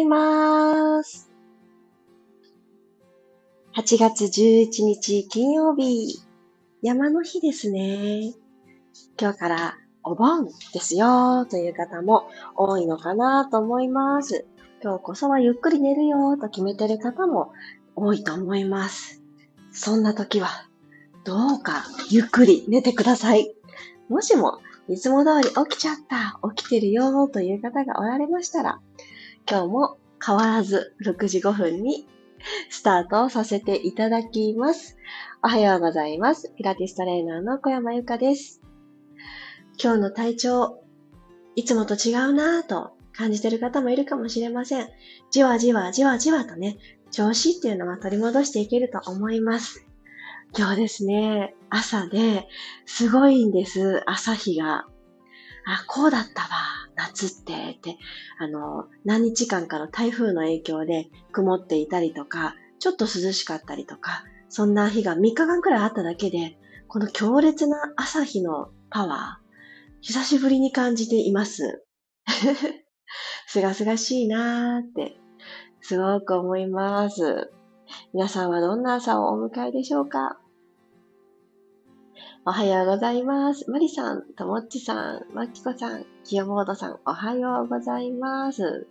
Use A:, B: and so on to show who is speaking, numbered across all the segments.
A: います。8月11日金曜日、山の日ですね。今日からお盆ですよという方も多いのかなと思います。今日こそはゆっくり寝るよと決めてる方も多いと思います。そんな時は、どうかゆっくり寝てください。もしも、いつも通り起きちゃった、起きてるよという方がおられましたら、今日も変わらず6時5分にスタートさせていただきます。おはようございます。ピラティストレーナーの小山由かです。今日の体調、いつもと違うなぁと感じてる方もいるかもしれません。じわじわじわじわとね、調子っていうのは取り戻していけると思います。今日ですね、朝で、すごいんです、朝日が。あ、こうだったわ、夏って、って、あの、何日間かの台風の影響で曇っていたりとか、ちょっと涼しかったりとか、そんな日が3日間くらいあっただけで、この強烈な朝日のパワー、久しぶりに感じています。すがすがしいなーって、すごく思います。皆さんはどんな朝をお迎えでしょうか？おはようございます。マリさん、ともっちさん、まきこさん、きよボードさん、おはようございます。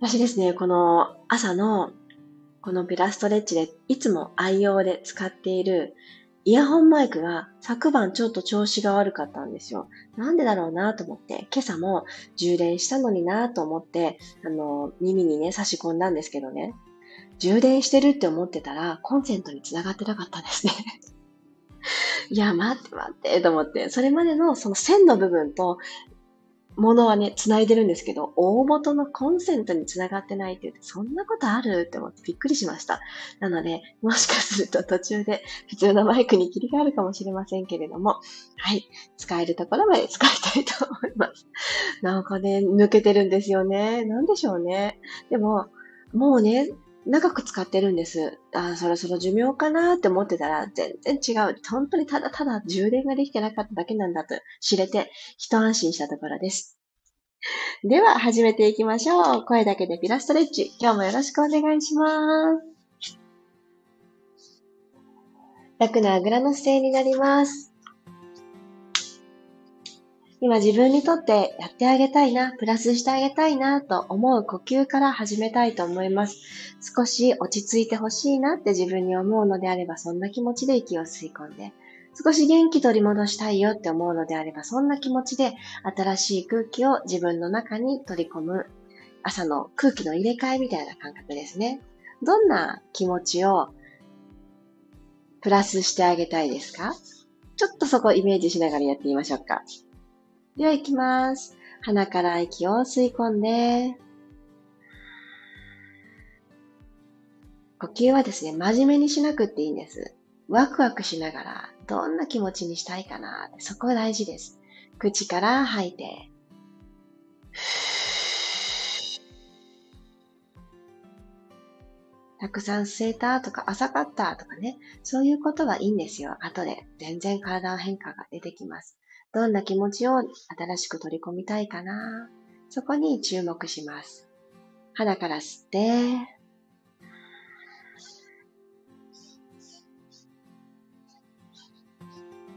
A: 私ですね、この朝のこのピラストレッチでいつも愛用で使っているイヤホンマイクが昨晩ちょっと調子が悪かったんですよ。なんでだろうなと思って、今朝も充電したのになと思って、あの、耳にね、差し込んだんですけどね。充電してるって思ってたら、コンセントに繋がってなかったんですね。いや、待って待って、と思って、それまでのその線の部分とものはね、繋いでるんですけど、大元のコンセントに繋がってないって言って、そんなことあるって思ってびっくりしました。なので、もしかすると途中で普通のマイクに切り替わるかもしれませんけれども、はい、使えるところまで使いたいと思います。なんかね、抜けてるんですよね。なんでしょうね。でも、もうね、長く使ってるんです。あそろそろ寿命かなって思ってたら、全然違う。本当にただただ充電ができてなかっただけなんだと知れて、一安心したところです。では、始めていきましょう。声だけでピラストレッチ。今日もよろしくお願いします。楽なあぐらの姿勢になります。今自分にとってやってあげたいな、プラスしてあげたいなと思う呼吸から始めたいと思います。少し落ち着いてほしいなって自分に思うのであれば、そんな気持ちで息を吸い込んで、少し元気取り戻したいよって思うのであれば、そんな気持ちで新しい空気を自分の中に取り込む朝の空気の入れ替えみたいな感覚ですね。どんな気持ちをプラスしてあげたいですか？ちょっとそこイメージしながらやってみましょうか。では行きます。鼻から息を吸い込んで、呼吸はですね、真面目にしなくっていいんです。ワクワクしながら、どんな気持ちにしたいかなそこ大事です。口から吐いて、たくさん吸えたとか浅かったとかね、そういうことはいいんですよ。後で全然体の変化が出てきます。どんな気持ちを新しく取り込みたいかな。そこに注目します。鼻から吸って、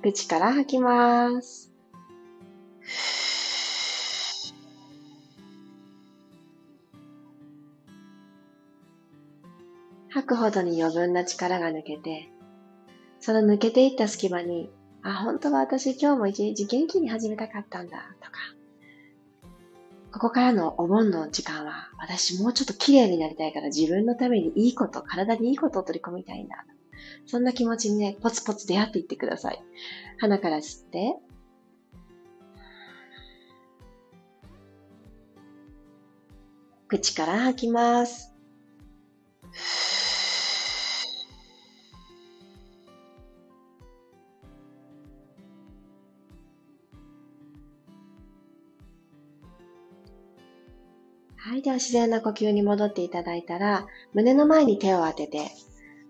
A: 口から吐きます。吐くほどに余分な力が抜けて、その抜けていった隙間にあ、本当は私今日も一日元気に始めたかったんだ、とか。ここからのお盆の時間は、私もうちょっと綺麗になりたいから自分のためにいいこと、体にいいことを取り込みたいんだ。そんな気持ちにね、ポツポツ出会っていってください。鼻から吸って、口から吐きます。はい。では自然な呼吸に戻っていただいたら、胸の前に手を当てて、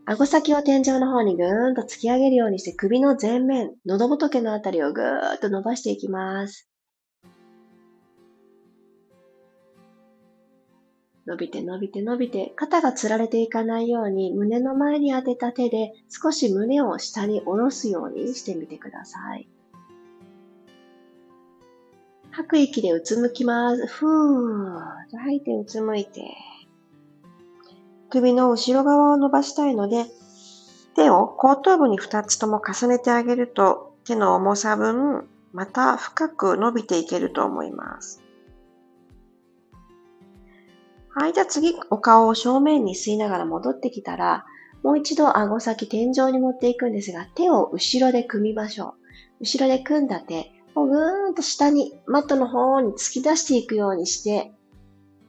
A: 顎先を天井の方にぐーんと突き上げるようにして首の前面、喉仏のあたりをぐーっと伸ばしていきます。伸びて伸びて伸びて、肩がつられていかないように胸の前に当てた手で少し胸を下に下ろすようにしてみてください。吐く息でうつむきます。ふー。吐いてうつむいて。首の後ろ側を伸ばしたいので、手を後頭部に2つとも重ねてあげると、手の重さ分、また深く伸びていけると思います。はい、じゃあ次、お顔を正面に吸いながら戻ってきたら、もう一度顎先天井に持っていくんですが、手を後ろで組みましょう。後ろで組んだ手、をぐーんと下に、マットの方に突き出していくようにして、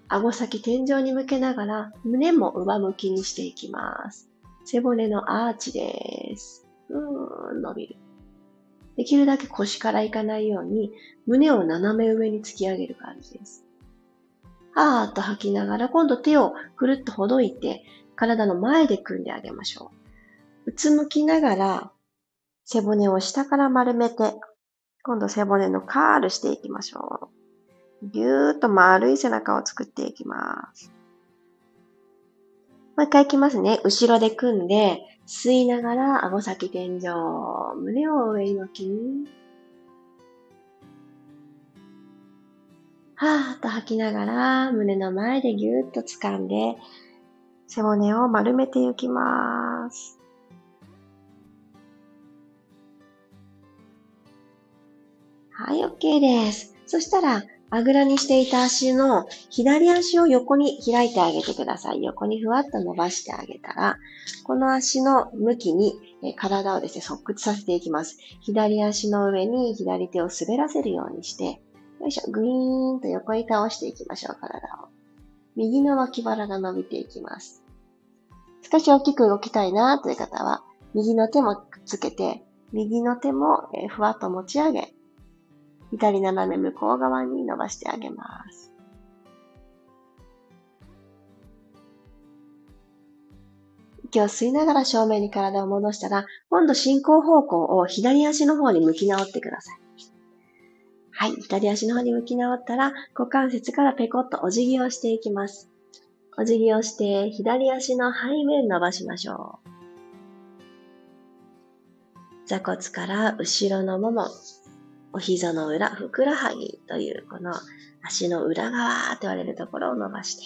A: 顎先天井に向けながら、胸も上向きにしていきます。背骨のアーチです。うーん、伸びる。できるだけ腰からいかないように、胸を斜め上に突き上げる感じです。あーっと吐きながら、今度手をくるっとほどいて、体の前で組んであげましょう。うつむきながら、背骨を下から丸めて、今度背骨のカールしていきましょう。ぎゅーっと丸い背中を作っていきます。もう一回いきますね。後ろで組んで、吸いながら顎先天井、胸を上に向き、はーっと吐きながら、胸の前でぎゅーっと掴んで、背骨を丸めていきます。はい、OK です。そしたら、あぐらにしていた足の左足を横に開いてあげてください。横にふわっと伸ばしてあげたら、この足の向きに体をですね、側屈させていきます。左足の上に左手を滑らせるようにして、よいしょ、グイーンと横に倒していきましょう、体を。右の脇腹が伸びていきます。少し大きく動きたいなという方は、右の手もくっつけて、右の手もふわっと持ち上げ、左斜め向こう側に伸ばしてあげます。息を吸いながら正面に体を戻したら、今度進行方向を左足の方に向き直ってください。はい。左足の方に向き直ったら、股関節からペコッとお辞儀をしていきます。お辞儀をして、左足の背面伸ばしましょう。座骨から後ろのもも、お膝の裏、ふくらはぎというこの足の裏側と言われるところを伸ばして、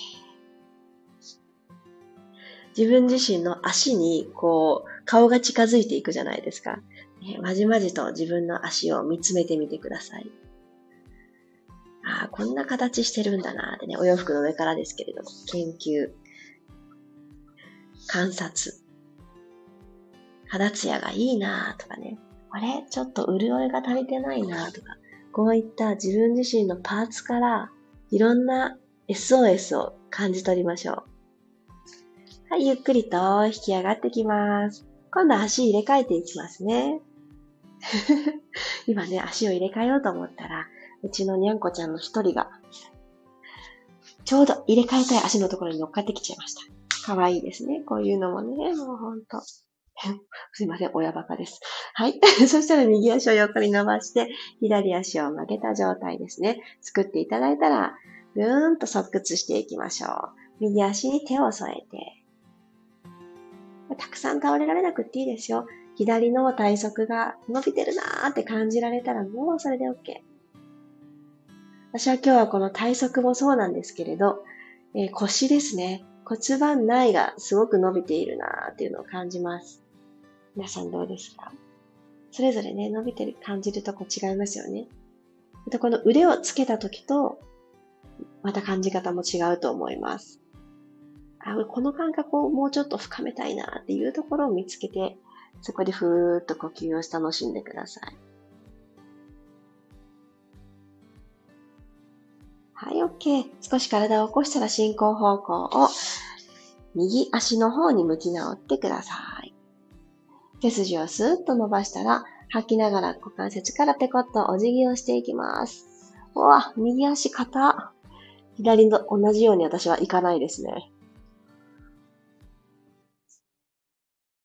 A: 自分自身の足にこう顔が近づいていくじゃないですか。ね、まじまじと自分の足を見つめてみてください。ああ、こんな形してるんだなってね、お洋服の上からですけれども、研究、観察、肌ツヤがいいなとかね、あれ？ちょっと潤いが足りてないなとか、こういった自分自身のパーツからいろんな SOS を感じ取りましょう。はい、ゆっくりと引き上がってきます。今度は足入れ替えていきますね。今ね、足を入れ替えようと思ったら、うちのにゃんこちゃんの一人が、ちょうど入れ替えたい足のところに乗っかってきちゃいました。かわいいですね。こういうのもね、もうほんと。すいません、親バカです。はい。そしたら右足を横に伸ばして、左足を曲げた状態ですね。作っていただいたら、ぐーんと側屈していきましょう。右足に手を添えて。たくさん倒れられなくっていいですよ。左の体側が伸びてるなーって感じられたらもうそれで OK。私は今日はこの体側もそうなんですけれど、えー、腰ですね。骨盤内がすごく伸びているなーっていうのを感じます。皆さんどうですか？それぞれね、伸びてる感じるとこ違いますよね。またこの腕をつけた時と、また感じ方も違うと思います。あこの感覚をもうちょっと深めたいなっていうところを見つけて、そこでふーっと呼吸を楽しんでください。はい、OK。少し体を起こしたら進行方向を右足の方に向き直ってください。背筋をスーッと伸ばしたら、吐きながら股関節からペコッとお辞儀をしていきます。うわ、右足肩。左と同じように私はいかないですね。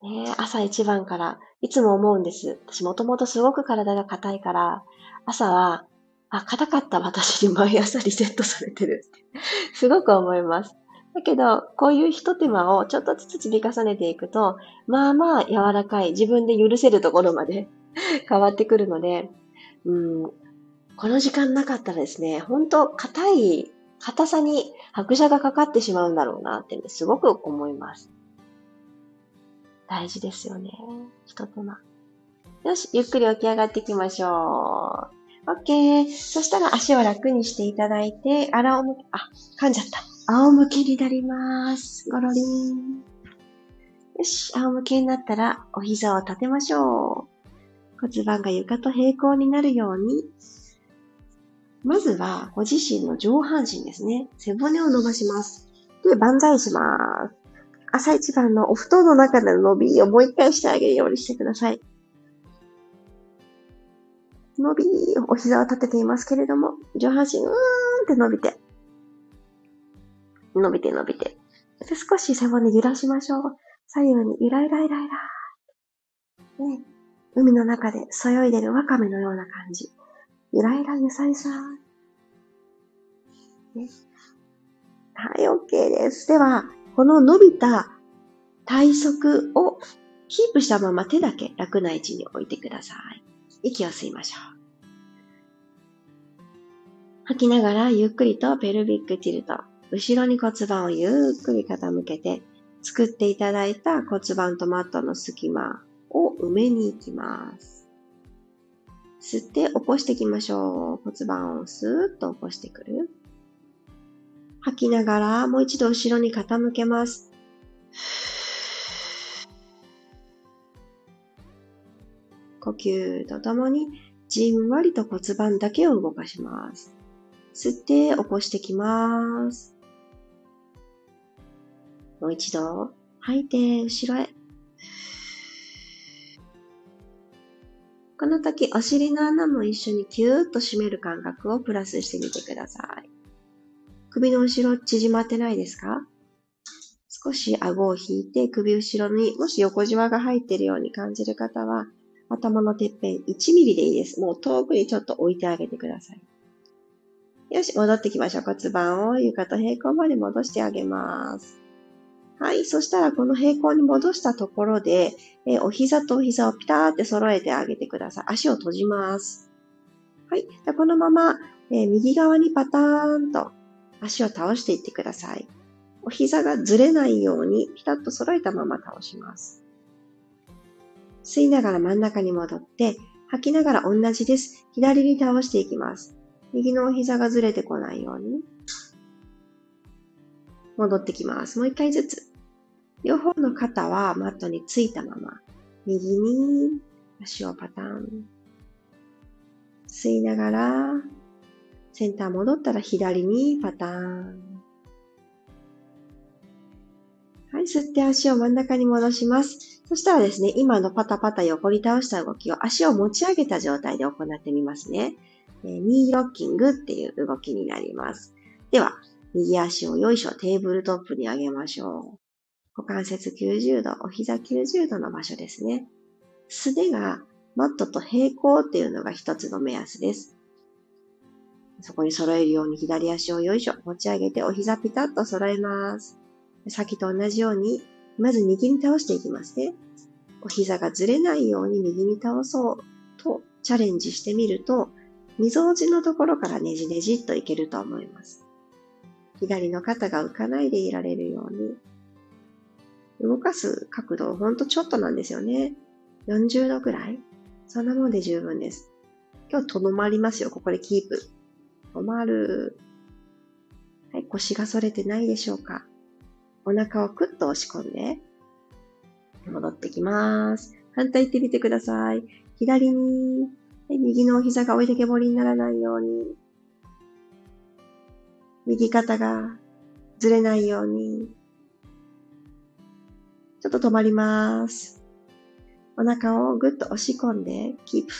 A: ね朝一番から、いつも思うんです。私もともとすごく体が硬いから、朝はあ、硬かった私に毎朝リセットされてる、すごく思います。だけど、こういう一手間をちょっとずつ積み重ねていくと、まあまあ柔らかい、自分で許せるところまで 変わってくるので、うん、この時間なかったらですね、本当硬い、硬さに拍車がかかってしまうんだろうなって、ね、すごく思います。大事ですよね。一手間。よし、ゆっくり起き上がっていきましょう。OK。そしたら足を楽にしていただいて、あらおむ、あ、噛んじゃった。仰向けになります。ゴロリン。よし、仰向けになったらお膝を立てましょう。骨盤が床と平行になるように、まずはご自身の上半身ですね。背骨を伸ばします。で、万歳します。朝一番のお布団の中での伸びをもう一回してあげるようにしてください。伸び、お膝を立てていますけれども、上半身うーんって伸びて、伸びて伸びて。で少し背骨揺らしましょう。左右にゆらゆらゆらゆら。ね、海の中でそよいでるワカメのような感じ。ゆらゆらゆさゆさ。ね、はい、OK です。では、この伸びた体側をキープしたまま手だけ楽な位置に置いてください。息を吸いましょう。吐きながらゆっくりとペルビックティルト。後ろに骨盤をゆっくり傾けて、作っていただいた骨盤とマットの隙間を埋めに行きます。吸って起こしていきましょう。骨盤をスーッと起こしてくる。吐きながらもう一度後ろに傾けます。呼吸とともにじんわりと骨盤だけを動かします。吸って起こしてきます。もう一度吐いて後ろへ。この時、お尻の穴も一緒にキューッと締める感覚をプラスしてみてください。首の後ろ縮まってないですか？少し顎を引いて首後ろにもし横じわが入っているように感じる方は頭のてっぺん1ミリでいいです。もう遠くにちょっと置いてあげてください。よし、戻ってきましょう。骨盤を床と平行まで戻してあげます。はい。そしたら、この平行に戻したところで、えお膝とお膝をピターって揃えてあげてください。足を閉じます。はい。このまま、え右側にパターンと足を倒していってください。お膝がずれないようにピタッと揃えたまま倒します。吸いながら真ん中に戻って、吐きながら同じです。左に倒していきます。右のお膝がずれてこないように。戻ってきます。もう一回ずつ。両方の肩はマットについたまま。右に足をパターン。吸いながら、センター戻ったら左にパターン。はい、吸って足を真ん中に戻します。そしたらですね、今のパタパタ横に倒した動きを足を持ち上げた状態で行ってみますね。えー、ニーロッキングっていう動きになります。では、右足をよいしょ、テーブルトップに上げましょう。股関節90度、お膝90度の場所ですね。素手がマットと平行っていうのが一つの目安です。そこに揃えるように左足をよいしょ、持ち上げてお膝ピタッと揃えます。さっきと同じように、まず右に倒していきますね。お膝がずれないように右に倒そうとチャレンジしてみると、溝落ちのところからねじねじっといけると思います。左の肩が浮かないでいられるように、動かす角度ほんとちょっとなんですよね。40度くらい？そんなもんで十分です。今日とどまりますよ。ここでキープ。止まる。はい、腰が反れてないでしょうかお腹をクッと押し込んで、戻ってきます。反対行ってみてください。左に、右のお膝が置いてけぼりにならないように、右肩がずれないように、ちょっと止まります。お腹をぐっと押し込んで、キープ。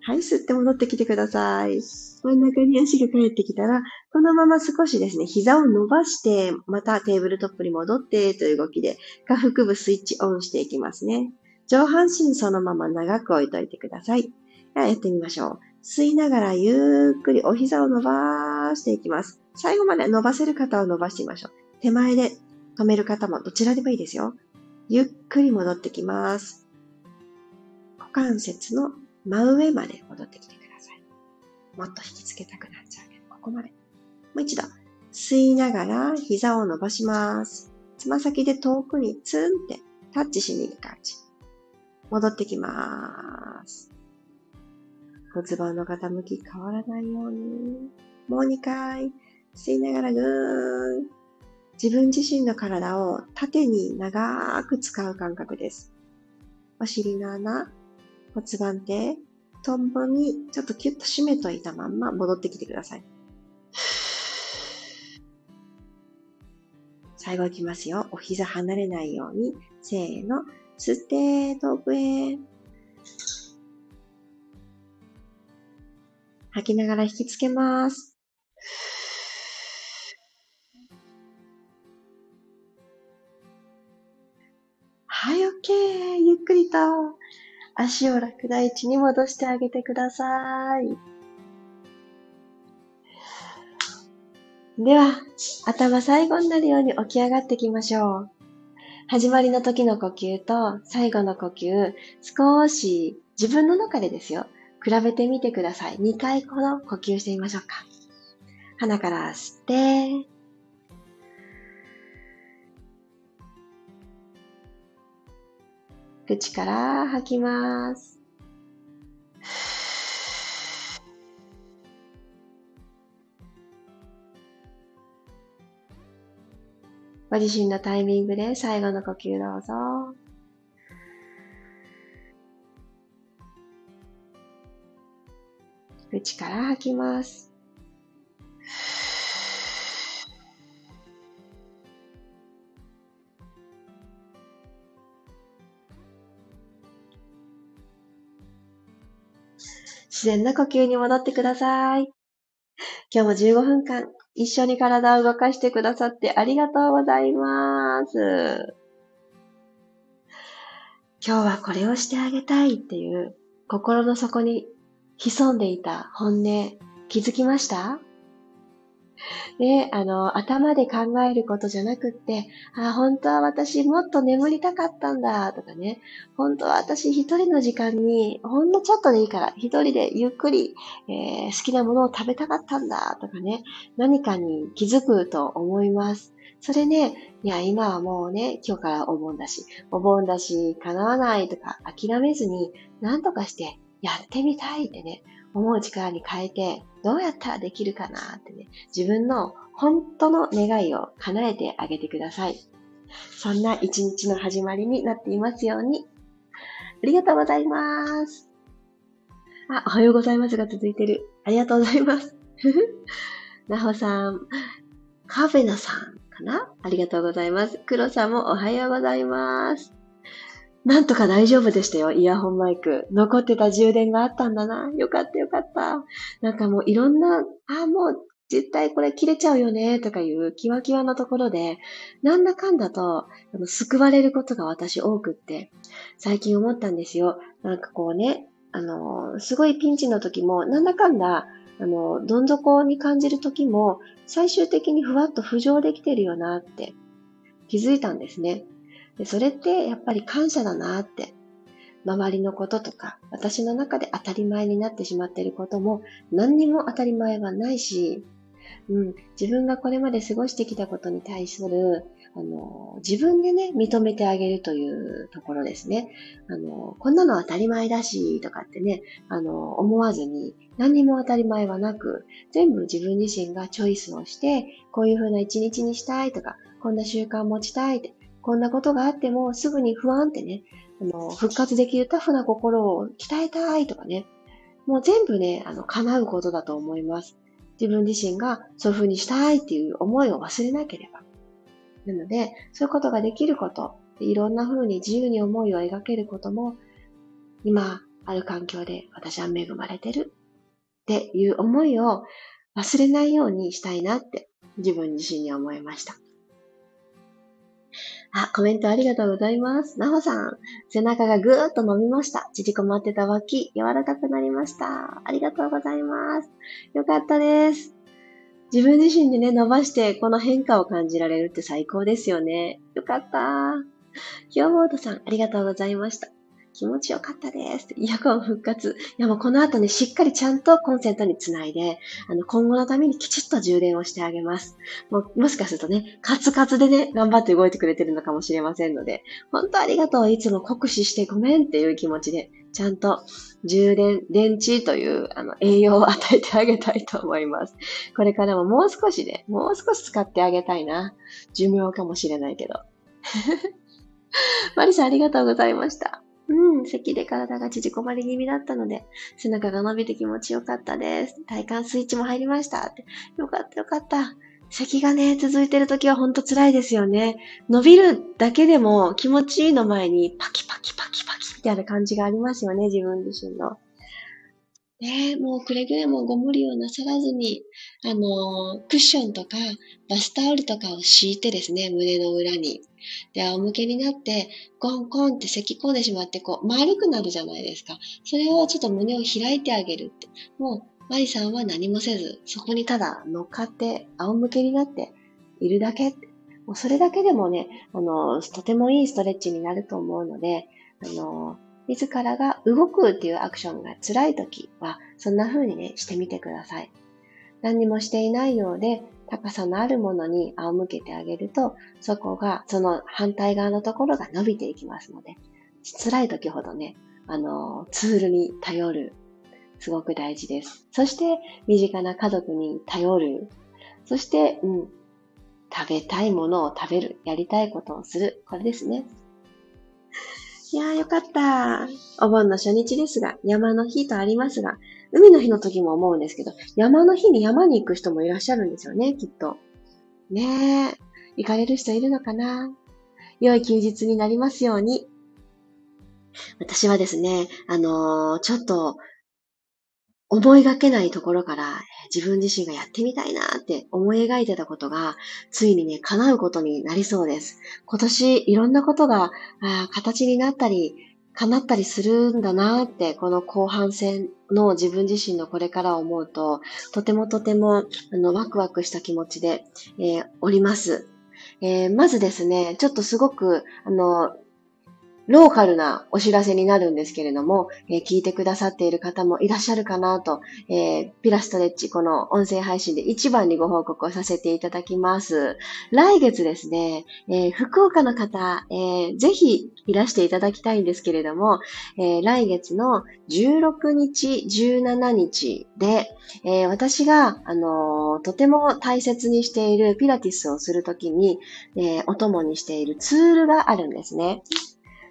A: はい、吸って戻ってきてください。真ん中に足が帰ってきたら、このまま少しですね、膝を伸ばして、またテーブルトップに戻ってという動きで、下腹部スイッチオンしていきますね。上半身そのまま長く置いといてください。ではやってみましょう。吸いながらゆっくりお膝を伸ばしていきます。最後まで伸ばせる方は伸ばしてみましょう。手前で止める方もどちらでもいいですよ。ゆっくり戻ってきます。股関節の真上まで戻ってきてください。もっと引きつけたくなっちゃうけど、ここまで。もう一度、吸いながら膝を伸ばします。つま先で遠くにツンってタッチしに行く感じ。戻ってきます。骨盤の傾き変わらないように。もう2回。吸いながらぐーん。自分自身の体を縦に長く使う感覚です。お尻の穴、骨盤底、トンボにちょっとキュッと締めといたまんま戻ってきてください。最後いきますよ。お膝離れないように。せーの。吸って、遠くへ。吐きながら引きつけます。はい、OK。ゆっくりと足を楽な位置に戻してあげてください。では、頭最後になるように起き上がっていきましょう。始まりの時の呼吸と最後の呼吸、少し自分の中でですよ、比べてみてください。2回ほど呼吸してみましょうか。鼻から吸って、口から吐きます。ご自身のタイミングで最後の呼吸どうぞ。口から吐きます。自然な呼吸に戻ってください。今日も15分間一緒に体を動かしてくださってありがとうございます。今日はこれをしてあげたいっていう心の底に潜んでいた本音気づきました？で、あの、頭で考えることじゃなくって、あ、本当は私もっと眠りたかったんだ、とかね、本当は私一人の時間に、ほんのちょっとでいいから、一人でゆっくり、えー、好きなものを食べたかったんだ、とかね、何かに気づくと思います。それね、いや、今はもうね、今日からお盆だし、お盆だし、叶わないとか諦めずに、何とかしてやってみたいってね、思う力に変えて、どうやったらできるかなってね、自分の本当の願いを叶えてあげてください。そんな一日の始まりになっていますように。ありがとうございます。あ、おはようございますが続いてる。ありがとうございます。なほさん、カフェナさんかな？ありがとうございます。黒さんもおはようございます。なんとか大丈夫でしたよ、イヤホンマイク。残ってた充電があったんだな。よかったよかった。なんかもういろんな、あ、もう絶対これ切れちゃうよね、とかいうキワキワのところで、なんだかんだと、あの救われることが私多くって、最近思ったんですよ。なんかこうね、あの、すごいピンチの時も、なんだかんだ、あの、どん底に感じる時も、最終的にふわっと浮上できてるよなって気づいたんですね。でそれってやっぱり感謝だなって。周りのこととか、私の中で当たり前になってしまっていることも何にも当たり前はないし、うん、自分がこれまで過ごしてきたことに対する、あの、自分でね、認めてあげるというところですね。あの、こんなの当たり前だし、とかってね、あの、思わずに、何にも当たり前はなく、全部自分自身がチョイスをして、こういう風な一日にしたいとか、こんな習慣を持ちたいって、こんなことがあってもすぐに不安ってね、あの、復活できるタフな心を鍛えたいとかね、もう全部ね、あの、叶うことだと思います。自分自身がそういう風にしたいっていう思いを忘れなければ。なので、そういうことができること、いろんな風に自由に思いを描けることも、今ある環境で私は恵まれてるっていう思いを忘れないようにしたいなって自分自身に思いました。あ、コメントありがとうございます。なほさん、背中がぐーっと伸びました。縮こまってた脇、柔らかくなりました。ありがとうございます。よかったです。自分自身でね、伸ばしてこの変化を感じられるって最高ですよね。よかった。清本さん、ありがとうございました。気持ちよかったです。イヤホン復活。いやもうこの後ね、しっかりちゃんとコンセントにつないで、あの、今後のためにきちっと充電をしてあげます。もう、もしかするとね、カツカツでね、頑張って動いてくれてるのかもしれませんので、本当ありがとう。いつも酷使してごめんっていう気持ちで、ちゃんと充電、電池というあの栄養を与えてあげたいと思います。これからももう少しで、もう少し使ってあげたいな。寿命かもしれないけど。マリさんありがとうございました。うん、咳で体が縮こまり気味だったので、背中が伸びて気持ちよかったです。体幹スイッチも入りましたって。よかったよかった。咳がね、続いてる時はほんと辛いですよね。伸びるだけでも気持ちいいの前にパキパキパキパキみたいな感じがありますよね、自分自身の。ねもうくれぐれもご無理をなさらずに、あのー、クッションとかバスタオルとかを敷いてですね、胸の裏に。で、仰向けになって、コンコンって咳き込んでしまって、こう、丸くなるじゃないですか。それをちょっと胸を開いてあげるって。もう、マリさんは何もせず、そこにただ乗っかって、仰向けになっているだけ。もうそれだけでもね、あの、とてもいいストレッチになると思うので、あの、自らが動くっていうアクションが辛い時は、そんな風にね、してみてください。何にもしていないようで、高さのあるものに仰向けてあげると、そこが、その反対側のところが伸びていきますので、辛い時ほどね、あの、ツールに頼るすごく大事です。そして、身近な家族に頼る。そして、うん、食べたいものを食べる。やりたいことをする。これですね。いやーよかった。お盆の初日ですが、山の日とありますが、海の日の時も思うんですけど、山の日に山に行く人もいらっしゃるんですよね、きっと。ねえ。行かれる人いるのかな？良い休日になりますように。私はですね、あのー、ちょっと思いがけないところから自分自身がやってみたいなって思い描いてたことが、ついにね、叶うことになりそうです。今年いろんなことがあ形になったり、叶ったりするんだなって、この後半戦の自分自身のこれからを思うと、とてもとてもあのワクワクした気持ちで、えー、おります。えー、まずですね、ちょっとすごく、あの、ローカルなお知らせになるんですけれども、えー、聞いてくださっている方もいらっしゃるかなと、えー、ピラストレッチ、この音声配信で一番にご報告をさせていただきます。来月ですね、えー、福岡の方、えぜひいらしていただきたいんですけれども、え来月の16日、17日で、え私が、あのとても大切にしているピラティスをするときに、えお供にしているツールがあるんですね。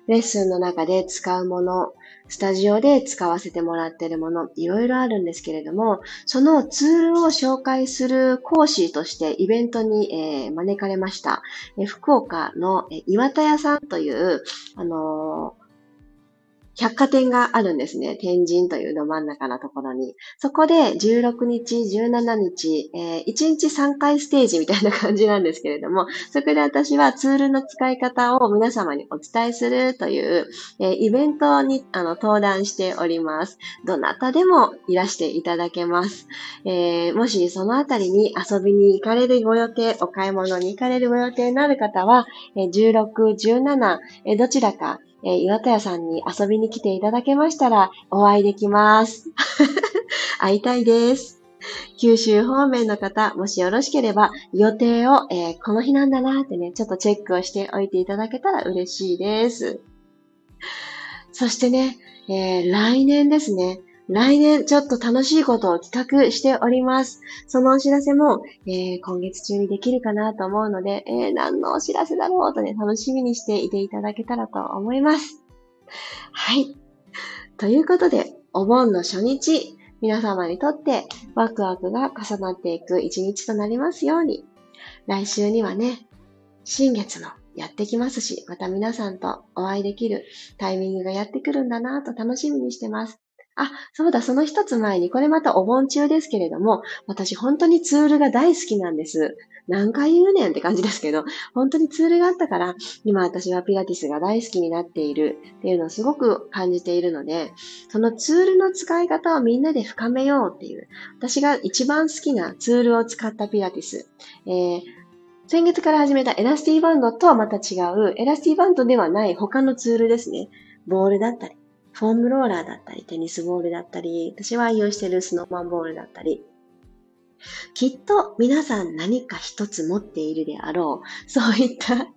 A: レッスンの中で使うもの、スタジオで使わせてもらっているもの、いろいろあるんですけれども、そのツールを紹介する講師としてイベントに、えー、招かれました。福岡の、岩田屋さんという、あのー百貨店があるんですね。天神というど真ん中のところに。そこで16日、17日、えー、1日3回ステージみたいな感じなんですけれども、そこで私はツールの使い方を皆様にお伝えするという、えー、イベントにあの登壇しております。どなたでもいらしていただけます。えー、もしそのあたりに遊びに行かれるご予定、お買い物に行かれるご予定のある方は、え16、17、どちらかえー、岩田屋さんに遊びに来ていただけましたら、お会いできます。会いたいです。九州方面の方、もしよろしければ、予定を、えー、この日なんだなってね、ちょっとチェックをしておいていただけたら嬉しいです。そしてね、えー、来年ですね。来年ちょっと楽しいことを企画しております。そのお知らせも、えー、今月中にできるかなと思うので、えー、何のお知らせだろうとね、楽しみにしていていただけたらと思います。はい。ということで、お盆の初日、皆様にとってワクワクが重なっていく一日となりますように、来週にはね、新月のやってきますし、また皆さんとお会いできるタイミングがやってくるんだなと楽しみにしてます。あ、そうだ、その一つ前に、これまたお盆中ですけれども、私本当にツールが大好きなんです。何回言うねんって感じですけど、本当にツールがあったから、今私はピラティスが大好きになっているっていうのをすごく感じているので、そのツールの使い方をみんなで深めようっていう、私が一番好きなツールを使ったピラティス。えー先月から始めたエラスティバンドとはまた違う、エラスティバンドではない他のツールですね。ボールだったり、フォームローラーだったり、テニスボールだったり、私は愛用しているスノーマンボールだったり、きっと皆さん何か一つ持っているであろう、そういった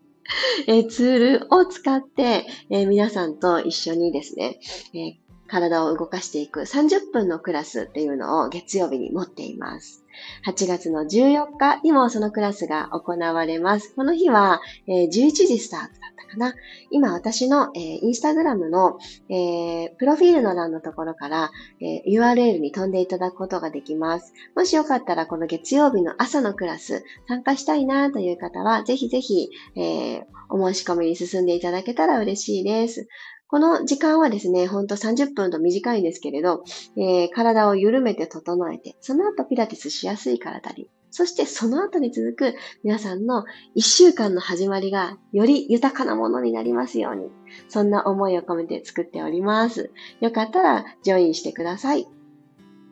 A: えツールを使って、え皆さんと一緒にですね、え体を動かしていく30分のクラスっていうのを月曜日に持っています。8月の14日にもそのクラスが行われます。この日は、え11時スタートだったかな。今私の、えインスタグラムの、えプロフィールの欄のところから、え URL に飛んでいただくことができます。もしよかったらこの月曜日の朝のクラス参加したいなという方は、ぜひぜひ、えお申し込みに進んでいただけたら嬉しいです。この時間はですね、ほんと30分と短いんですけれど、えー、体を緩めて整えて、その後ピラティスしやすい体に、そしてその後に続く皆さんの1週間の始まりがより豊かなものになりますように、そんな思いを込めて作っております。よかったらジョインしてください。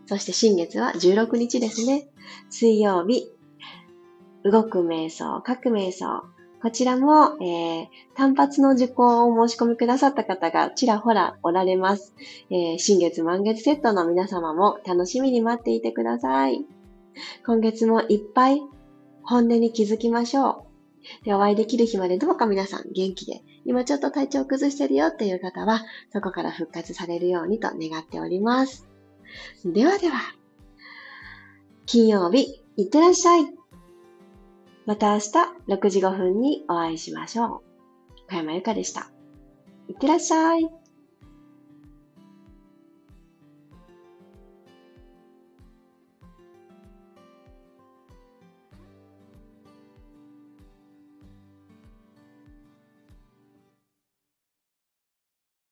A: そして新月は16日ですね。水曜日、動く瞑想、書く瞑想、こちらも、えー、単発の受講を申し込みくださった方がちらほらおられます。えー、新月満月セットの皆様も楽しみに待っていてください。今月もいっぱい本音に気づきましょう。で、お会いできる日までどうか皆さん元気で、今ちょっと体調崩してるよっていう方は、そこから復活されるようにと願っております。ではでは、金曜日、いってらっしゃい。また明日6時5分にお会いしましょう。小山由かでした。いってらっしゃい。